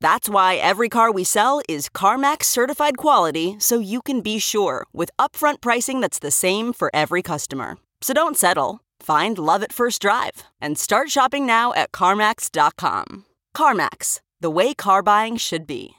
That's why every car we sell is CarMax certified quality so you can be sure with upfront pricing that's the same for every customer. So don't settle. Find love at first drive and start shopping now at CarMax.com. CarMax, the way car buying should be.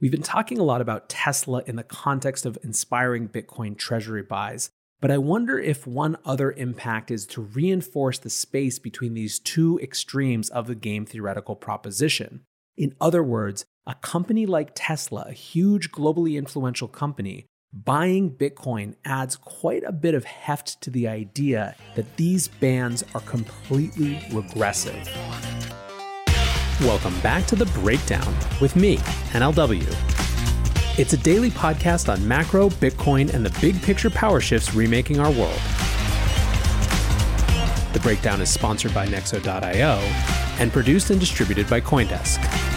We've been talking a lot about Tesla in the context of inspiring Bitcoin treasury buys, but I wonder if one other impact is to reinforce the space between these two extremes of the game theoretical proposition. In other words, a company like Tesla, a huge globally influential company, buying Bitcoin adds quite a bit of heft to the idea that these bans are completely regressive. Welcome back to The Breakdown with me, NLW. It's a daily podcast on macro, Bitcoin, and the big picture power shifts remaking our world. The Breakdown is sponsored by Nexo.io and produced and distributed by Coindesk.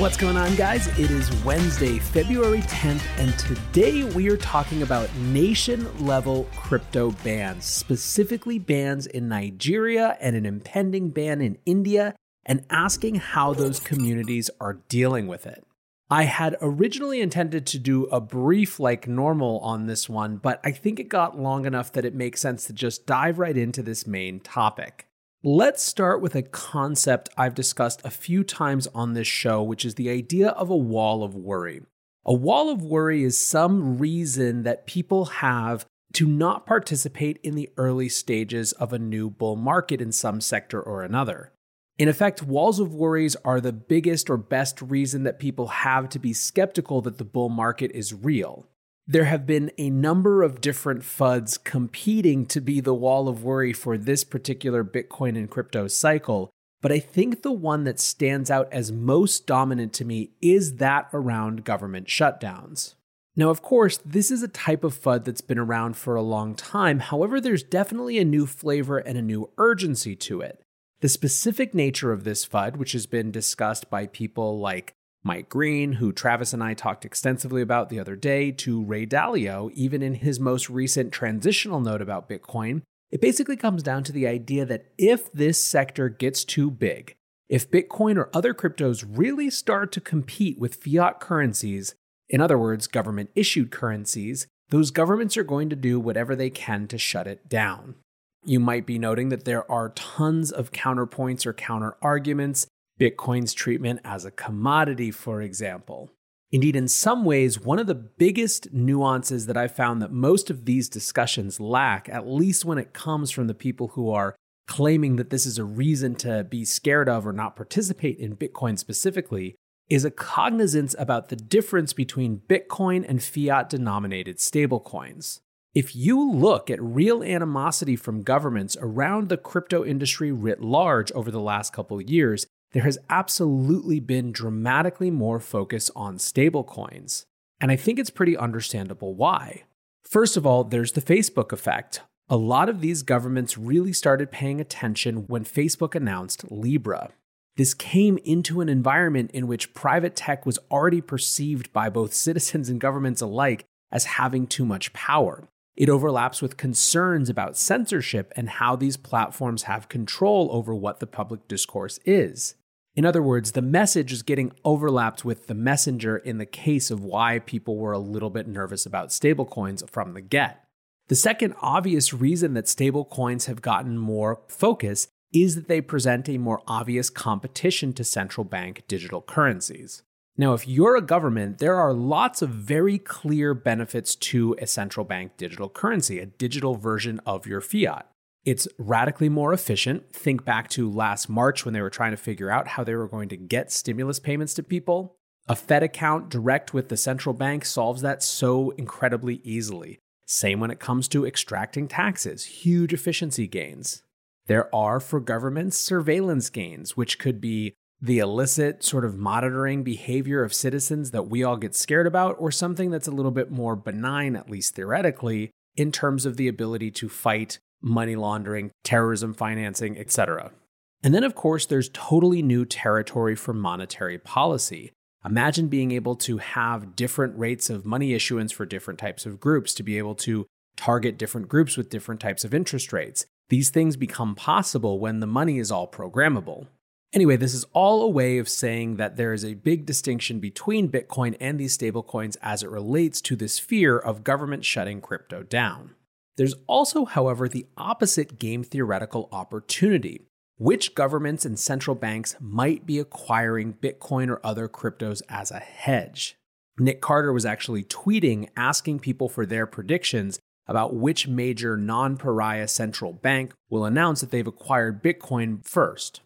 What's going on, guys? It is Wednesday, February 10th, and today we are talking about nation level crypto bans, specifically bans in Nigeria and an impending ban in India, and asking how those communities are dealing with it. I had originally intended to do a brief like normal on this one, but I think it got long enough that it makes sense to just dive right into this main topic. Let's start with a concept I've discussed a few times on this show, which is the idea of a wall of worry. A wall of worry is some reason that people have to not participate in the early stages of a new bull market in some sector or another. In effect, walls of worries are the biggest or best reason that people have to be skeptical that the bull market is real there have been a number of different FUDs competing to be the wall of worry for this particular Bitcoin and crypto cycle. But I think the one that stands out as most dominant to me is that around government shutdowns. Now, of course, this is a type of FUD that's been around for a long time. However, there's definitely a new flavor and a new urgency to it. The specific nature of this FUD, which has been discussed by people like Mike Green, who Travis and I talked extensively about the other day, to Ray Dalio, even in his most recent transitional note about Bitcoin, it basically comes down to the idea that if this sector gets too big, if Bitcoin or other cryptos really start to compete with fiat currencies, in other words, government issued currencies, those governments are going to do whatever they can to shut it down. You might be noting that there are tons of counterpoints or counter arguments Bitcoin's treatment as a commodity, for example. Indeed, in some ways, one of the biggest nuances that I found that most of these discussions lack, at least when it comes from the people who are claiming that this is a reason to be scared of or not participate in Bitcoin specifically, is a cognizance about the difference between Bitcoin and fiat denominated stablecoins. If you look at real animosity from governments around the crypto industry writ large over the last couple of years, there has absolutely been dramatically more focus on stablecoins. And I think it's pretty understandable why. First of all, there's the Facebook effect. A lot of these governments really started paying attention when Facebook announced Libra. This came into an environment in which private tech was already perceived by both citizens and governments alike as having too much power. It overlaps with concerns about censorship and how these platforms have control over what the public discourse is. In other words, the message is getting overlapped with the messenger in the case of why people were a little bit nervous about stablecoins from the get. The second obvious reason that stablecoins have gotten more focus is that they present a more obvious competition to central bank digital currencies. Now, if you're a government, there are lots of very clear benefits to a central bank digital currency, a digital version of your fiat. It's radically more efficient. Think back to last March when they were trying to figure out how they were going to get stimulus payments to people. A Fed account direct with the central bank solves that so incredibly easily. Same when it comes to extracting taxes, huge efficiency gains. There are for governments surveillance gains, which could be the illicit sort of monitoring behavior of citizens that we all get scared about, or something that's a little bit more benign, at least theoretically, in terms of the ability to fight money laundering, terrorism financing, etc. And then, of course, there's totally new territory for monetary policy. Imagine being able to have different rates of money issuance for different types of groups, to be able to target different groups with different types of interest rates. These things become possible when the money is all programmable. Anyway, this is all a way of saying that there is a big distinction between Bitcoin and these stablecoins as it relates to this fear of government shutting crypto down. There's also, however, the opposite game theoretical opportunity. Which governments and central banks might be acquiring Bitcoin or other cryptos as a hedge? Nic Carter was actually tweeting asking people for their predictions about which major non pariah central bank will announce that they've acquired Bitcoin first.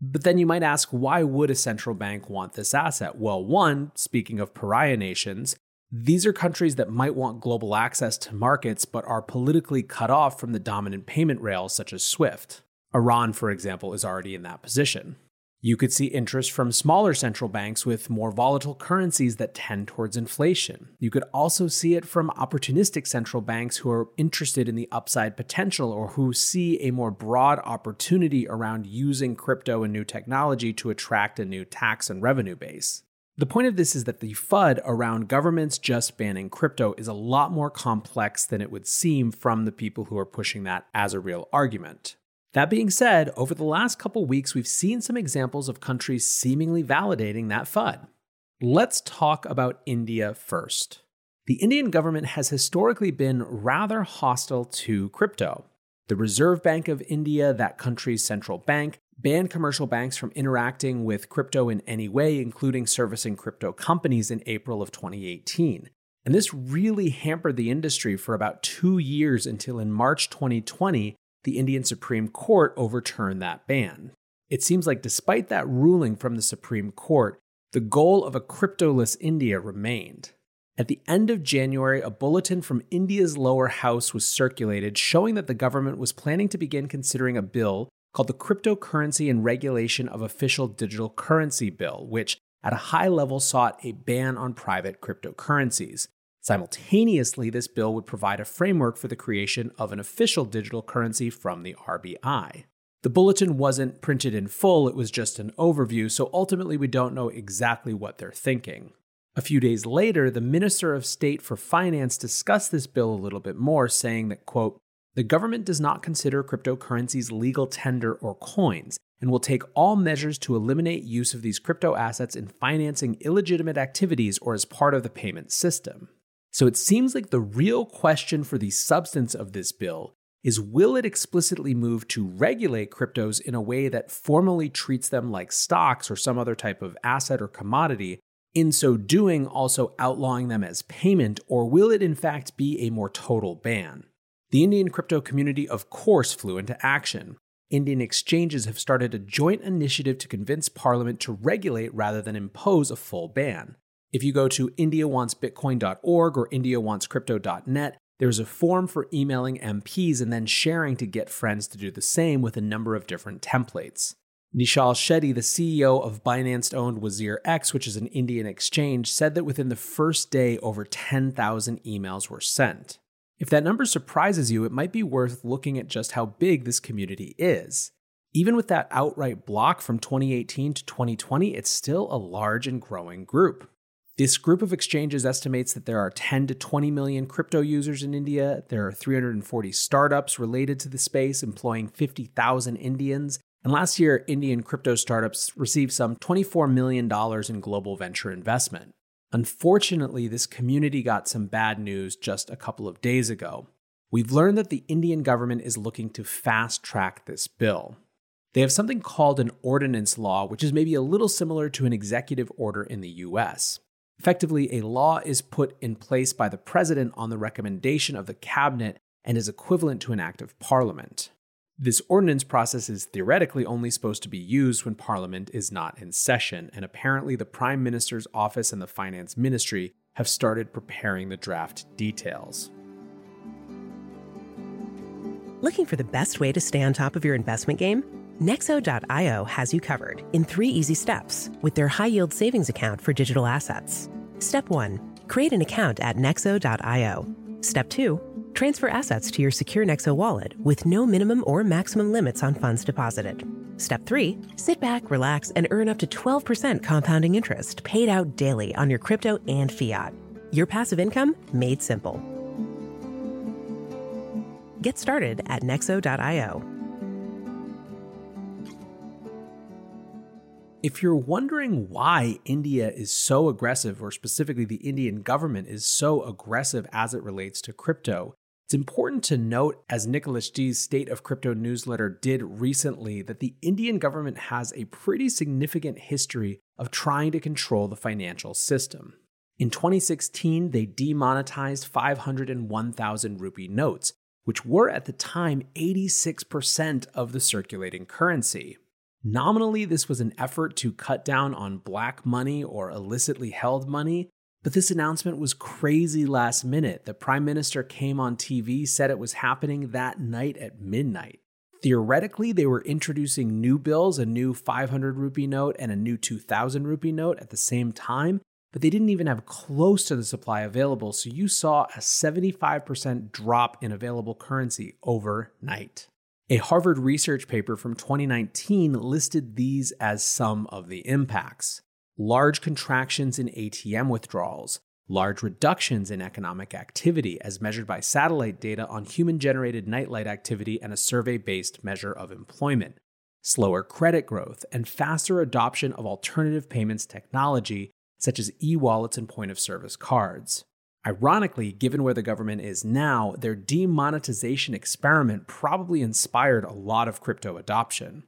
But then you might ask, why would a central bank want this asset? Well, one, speaking of pariah nations, these are countries that might want global access to markets but are politically cut off from the dominant payment rails such as SWIFT. Iran, for example, is already in that position. You could see interest from smaller central banks with more volatile currencies that tend towards inflation. You could also see it from opportunistic central banks who are interested in the upside potential or who see a more broad opportunity around using crypto and new technology to attract a new tax and revenue base. The point of this is that the FUD around governments just banning crypto is a lot more complex than it would seem from the people who are pushing that as a real argument. That being said, over the last couple weeks, we've seen some examples of countries seemingly validating that FUD. Let's talk about India first. The Indian government has historically been rather hostile to crypto. The Reserve Bank of India, that country's central bank, banned commercial banks from interacting with crypto in any way, including servicing crypto companies in April of 2018. And this really hampered the industry for about two years until in March 2020, the Indian Supreme Court overturned that ban. It seems like despite that ruling from the Supreme Court, the goal of a cryptoless India remained. At the end of January, a bulletin from India's lower house was circulated showing that the government was planning to begin considering a bill called the Cryptocurrency and Regulation of Official Digital Currency Bill, which at a high level sought a ban on private cryptocurrencies. Simultaneously, this bill would provide a framework for the creation of an official digital currency from the RBI. The bulletin wasn't printed in full, it was just an overview, so ultimately we don't know exactly what they're thinking. A few days later, the Minister of State for Finance discussed this bill a little bit more, saying that, quote, the government does not consider cryptocurrencies legal tender or coins and will take all measures to eliminate use of these crypto assets in financing illegitimate activities or as part of the payment system. So it seems like the real question for the substance of this bill is will it explicitly move to regulate cryptos in a way that formally treats them like stocks or some other type of asset or commodity, in so doing also outlawing them as payment, or will it in fact be a more total ban? The Indian crypto community, of course, flew into action. Indian exchanges have started a joint initiative to convince Parliament to regulate rather than impose a full ban. If you go to indiawantsbitcoin.org or indiawantscrypto.net, there's a form for emailing MPs and then sharing to get friends to do the same with a number of different templates. Nischal Shetti, the CEO of Binance owned WazirX, which is an Indian exchange, said that within the first day, over 10,000 emails were sent. If that number surprises you, it might be worth looking at just how big this community is. Even with that outright block from 2018 to 2020, it's still a large and growing group. This group of exchanges estimates that there are 10 to 20 million crypto users in India. There are 340 startups related to the space, employing 50,000 Indians. And last year, Indian crypto startups received some $24 million in global venture investment. Unfortunately, this community got some bad news just a couple of days ago. We've learned that the Indian government is looking to fast track this bill. They have something called an ordinance law, which is maybe a little similar to an executive order in the US. Effectively, a law is put in place by the president on the recommendation of the cabinet and is equivalent to an act of parliament. This ordinance process is theoretically only supposed to be used when parliament is not in session, and apparently the prime minister's office and the finance ministry have started preparing the draft details. Looking for the best way to stay on top of your investment game? Nexo.io has you covered in three easy steps with their high yield savings account for digital assets. Step one create an account at Nexo.io. Step two transfer assets to your secure Nexo wallet with no minimum or maximum limits on funds deposited. Step three sit back, relax, and earn up to 12% compounding interest paid out daily on your crypto and fiat. Your passive income made simple. Get started at Nexo.io. If you're wondering why India is so aggressive, or specifically the Indian government is so aggressive as it relates to crypto, it's important to note, as Nicholas G's State of Crypto newsletter did recently, that the Indian government has a pretty significant history of trying to control the financial system. In 2016, they demonetized 501,000 rupee notes, which were at the time 86% of the circulating currency. Nominally, this was an effort to cut down on black money or illicitly held money, but this announcement was crazy last minute. The prime minister came on TV, said it was happening that night at midnight. Theoretically, they were introducing new bills, a new 500 rupee note and a new 2000 rupee note at the same time, but they didn't even have close to the supply available, so you saw a 75% drop in available currency overnight. A Harvard research paper from 2019 listed these as some of the impacts large contractions in ATM withdrawals, large reductions in economic activity as measured by satellite data on human generated nightlight activity and a survey based measure of employment, slower credit growth, and faster adoption of alternative payments technology such as e wallets and point of service cards. Ironically, given where the government is now, their demonetization experiment probably inspired a lot of crypto adoption.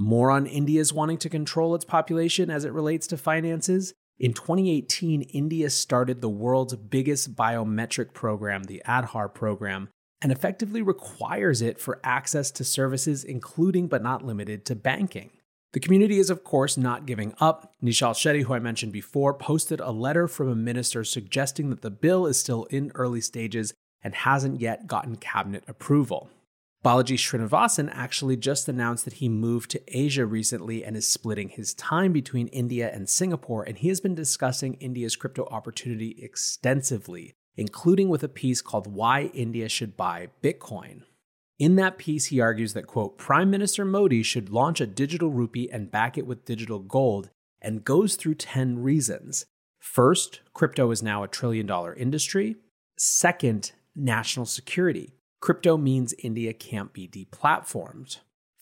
More on India's wanting to control its population as it relates to finances. In 2018, India started the world's biggest biometric program, the Aadhaar program, and effectively requires it for access to services, including but not limited to banking. The community is, of course, not giving up. Nischal Shetti, who I mentioned before, posted a letter from a minister suggesting that the bill is still in early stages and hasn't yet gotten cabinet approval. Balaji Srinivasan actually just announced that he moved to Asia recently and is splitting his time between India and Singapore, and he has been discussing India's crypto opportunity extensively, including with a piece called Why India Should Buy Bitcoin. In that piece, he argues that, quote, Prime Minister Modi should launch a digital rupee and back it with digital gold, and goes through 10 reasons. First, crypto is now a trillion dollar industry. Second, national security. Crypto means India can't be deplatformed.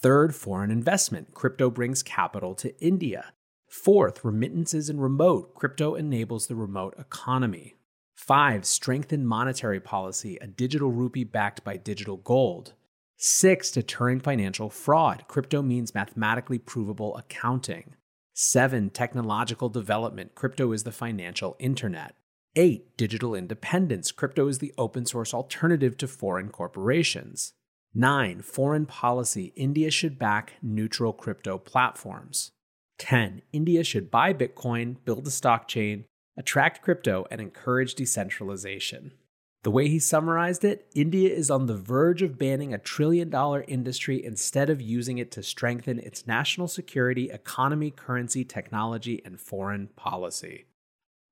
Third, foreign investment. Crypto brings capital to India. Fourth, remittances and remote. Crypto enables the remote economy. Five, strengthen monetary policy, a digital rupee backed by digital gold. Six, deterring financial fraud. Crypto means mathematically provable accounting. Seven, technological development. Crypto is the financial internet. Eight, digital independence. Crypto is the open source alternative to foreign corporations. Nine, foreign policy. India should back neutral crypto platforms. 10. India should buy Bitcoin, build a stock chain, attract crypto, and encourage decentralization. The way he summarized it, India is on the verge of banning a trillion dollar industry instead of using it to strengthen its national security, economy, currency, technology, and foreign policy.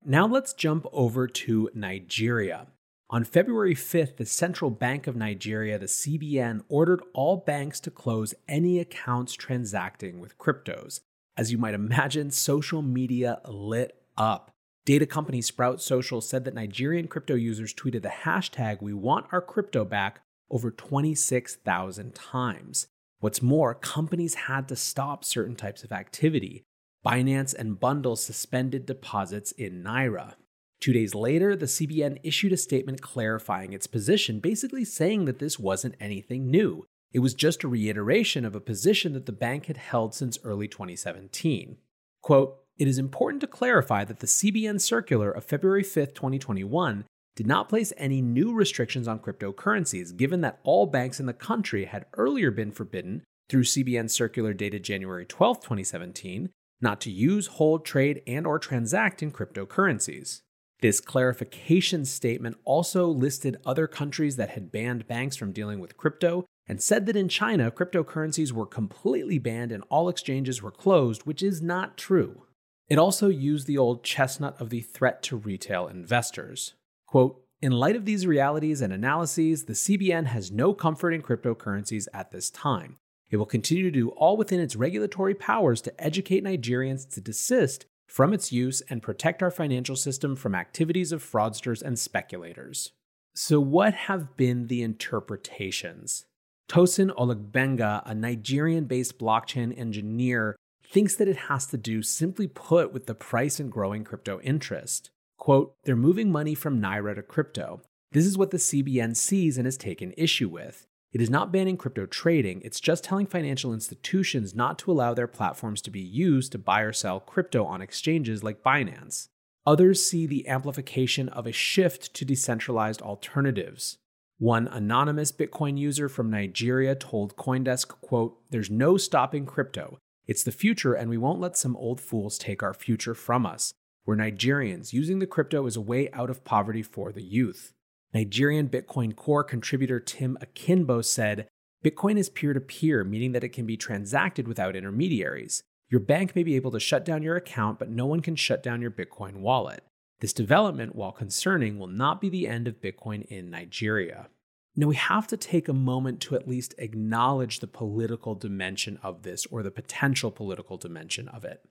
Now let's jump over to Nigeria. On February 5th, the Central Bank of Nigeria, the CBN, ordered all banks to close any accounts transacting with cryptos. As you might imagine, social media lit up. Data company Sprout Social said that Nigerian crypto users tweeted the hashtag we want our crypto back over 26,000 times. What's more, companies had to stop certain types of activity. Binance and Bundle suspended deposits in Naira. Two days later, the CBN issued a statement clarifying its position, basically saying that this wasn't anything new. It was just a reiteration of a position that the bank had held since early 2017. Quote, it is important to clarify that the CBN circular of February 5, 2021, did not place any new restrictions on cryptocurrencies, given that all banks in the country had earlier been forbidden, through CBN circular dated January 12, 2017, not to use, hold, trade, and or transact in cryptocurrencies. This clarification statement also listed other countries that had banned banks from dealing with crypto and said that in China, cryptocurrencies were completely banned and all exchanges were closed, which is not true. It also used the old chestnut of the threat to retail investors. Quote, in light of these realities and analyses, the CBN has no comfort in cryptocurrencies at this time. It will continue to do all within its regulatory powers to educate Nigerians to desist from its use and protect our financial system from activities of fraudsters and speculators. So, what have been the interpretations? Tosin Olugbenga, a Nigerian based blockchain engineer, thinks that it has to do, simply put, with the price and growing crypto interest. Quote, they're moving money from Naira to crypto. This is what the CBN sees and has taken issue with. It is not banning crypto trading, it's just telling financial institutions not to allow their platforms to be used to buy or sell crypto on exchanges like Binance. Others see the amplification of a shift to decentralized alternatives. One anonymous Bitcoin user from Nigeria told Coindesk, quote, "There's no stopping crypto. It's the future and we won't let some old fools take our future from us. We're Nigerians using the crypto as a way out of poverty for the youth." Nigerian Bitcoin Core contributor Tim Akinbo said Bitcoin is peer to peer, meaning that it can be transacted without intermediaries. Your bank may be able to shut down your account, but no one can shut down your Bitcoin wallet. This development, while concerning, will not be the end of Bitcoin in Nigeria. Now, we have to take a moment to at least acknowledge the political dimension of this or the potential political dimension of it.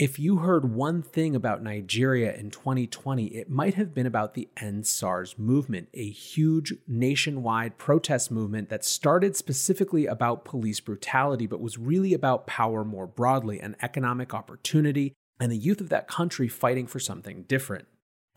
If you heard one thing about Nigeria in 2020, it might have been about the End SARS movement, a huge nationwide protest movement that started specifically about police brutality, but was really about power more broadly and economic opportunity, and the youth of that country fighting for something different.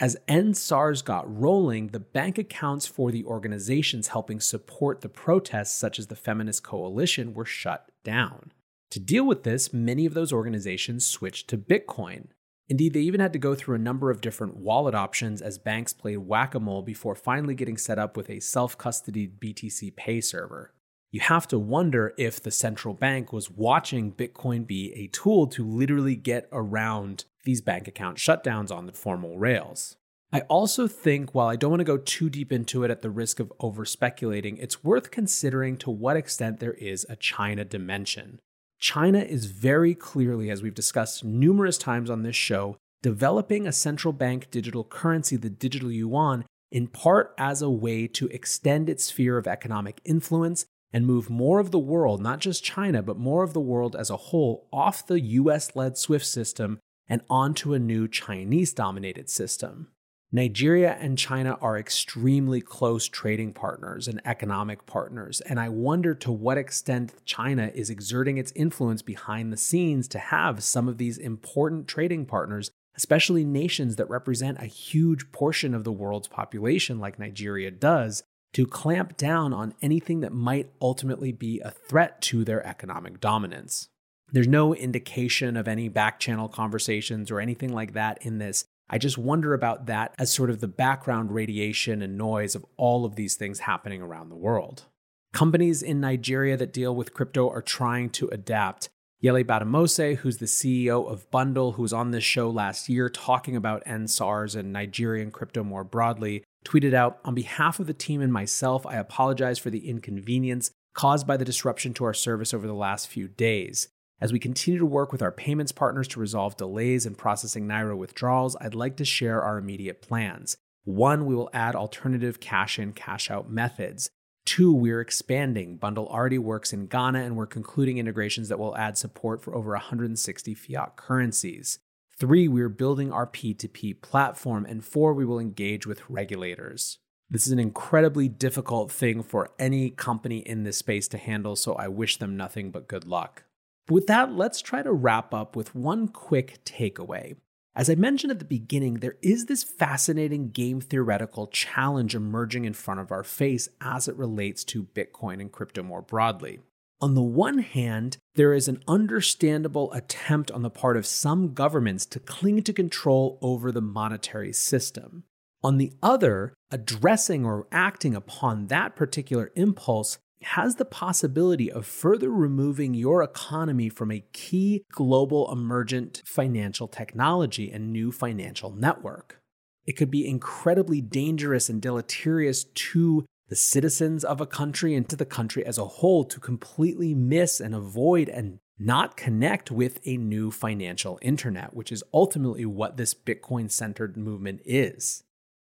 As End SARS got rolling, the bank accounts for the organizations helping support the protests, such as the Feminist Coalition, were shut down. To deal with this, many of those organizations switched to Bitcoin. Indeed, they even had to go through a number of different wallet options as banks played whack a mole before finally getting set up with a self custodied BTC Pay server. You have to wonder if the central bank was watching Bitcoin be a tool to literally get around these bank account shutdowns on the formal rails. I also think, while I don't want to go too deep into it at the risk of over speculating, it's worth considering to what extent there is a China dimension. China is very clearly, as we've discussed numerous times on this show, developing a central bank digital currency, the digital yuan, in part as a way to extend its sphere of economic influence and move more of the world, not just China, but more of the world as a whole, off the US led SWIFT system and onto a new Chinese dominated system. Nigeria and China are extremely close trading partners and economic partners, and I wonder to what extent China is exerting its influence behind the scenes to have some of these important trading partners, especially nations that represent a huge portion of the world's population, like Nigeria does, to clamp down on anything that might ultimately be a threat to their economic dominance. There's no indication of any back channel conversations or anything like that in this I just wonder about that as sort of the background radiation and noise of all of these things happening around the world. Companies in Nigeria that deal with crypto are trying to adapt. Yele Bademosi, who's the CEO of Bundle, who was on this show last year talking about End SARS and Nigerian crypto more broadly, tweeted out On behalf of the team and myself, I apologize for the inconvenience caused by the disruption to our service over the last few days. As we continue to work with our payments partners to resolve delays in processing Naira withdrawals, I'd like to share our immediate plans. One, we will add alternative cash in, cash out methods. Two, we're expanding. Bundle already works in Ghana, and we're concluding integrations that will add support for over 160 fiat currencies. Three, we're building our P2P platform. And four, we will engage with regulators. This is an incredibly difficult thing for any company in this space to handle, so I wish them nothing but good luck. With that, let's try to wrap up with one quick takeaway. As I mentioned at the beginning, there is this fascinating game theoretical challenge emerging in front of our face as it relates to Bitcoin and crypto more broadly. On the one hand, there is an understandable attempt on the part of some governments to cling to control over the monetary system. On the other, addressing or acting upon that particular impulse has the possibility of further removing your economy from a key global emergent financial technology and new financial network. It could be incredibly dangerous and deleterious to the citizens of a country and to the country as a whole to completely miss and avoid and not connect with a new financial internet, which is ultimately what this Bitcoin centered movement is.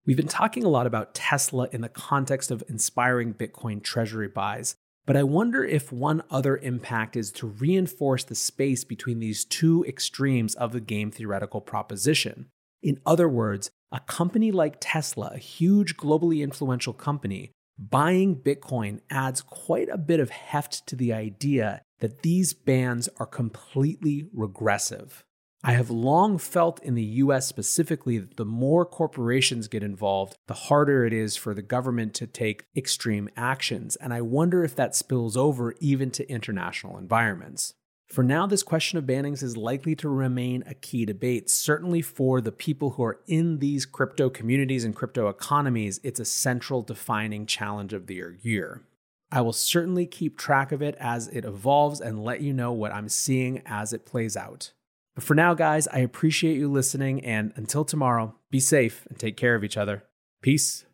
We've been talking a lot about Tesla in the context of inspiring Bitcoin treasury buys, but I wonder if one other impact is to reinforce the space between these two extremes of the game theoretical proposition. In other words, a company like Tesla, a huge globally influential company, buying Bitcoin adds quite a bit of heft to the idea that these bans are completely regressive. I have long felt in the US specifically that the more corporations get involved, the harder it is for the government to take extreme actions. And I wonder if that spills over even to international environments. For now, this question of bannings is likely to remain a key debate. Certainly for the people who are in these crypto communities and crypto economies, it's a central defining challenge of the year. I will certainly keep track of it as it evolves and let you know what I'm seeing as it plays out. But for now, guys, I appreciate you listening. And until tomorrow, be safe and take care of each other. Peace.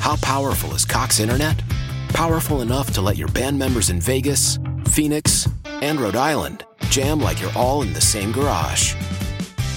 How powerful is Cox Internet? Powerful enough to let your band members in Vegas, Phoenix, and Rhode Island jam like you're all in the same garage.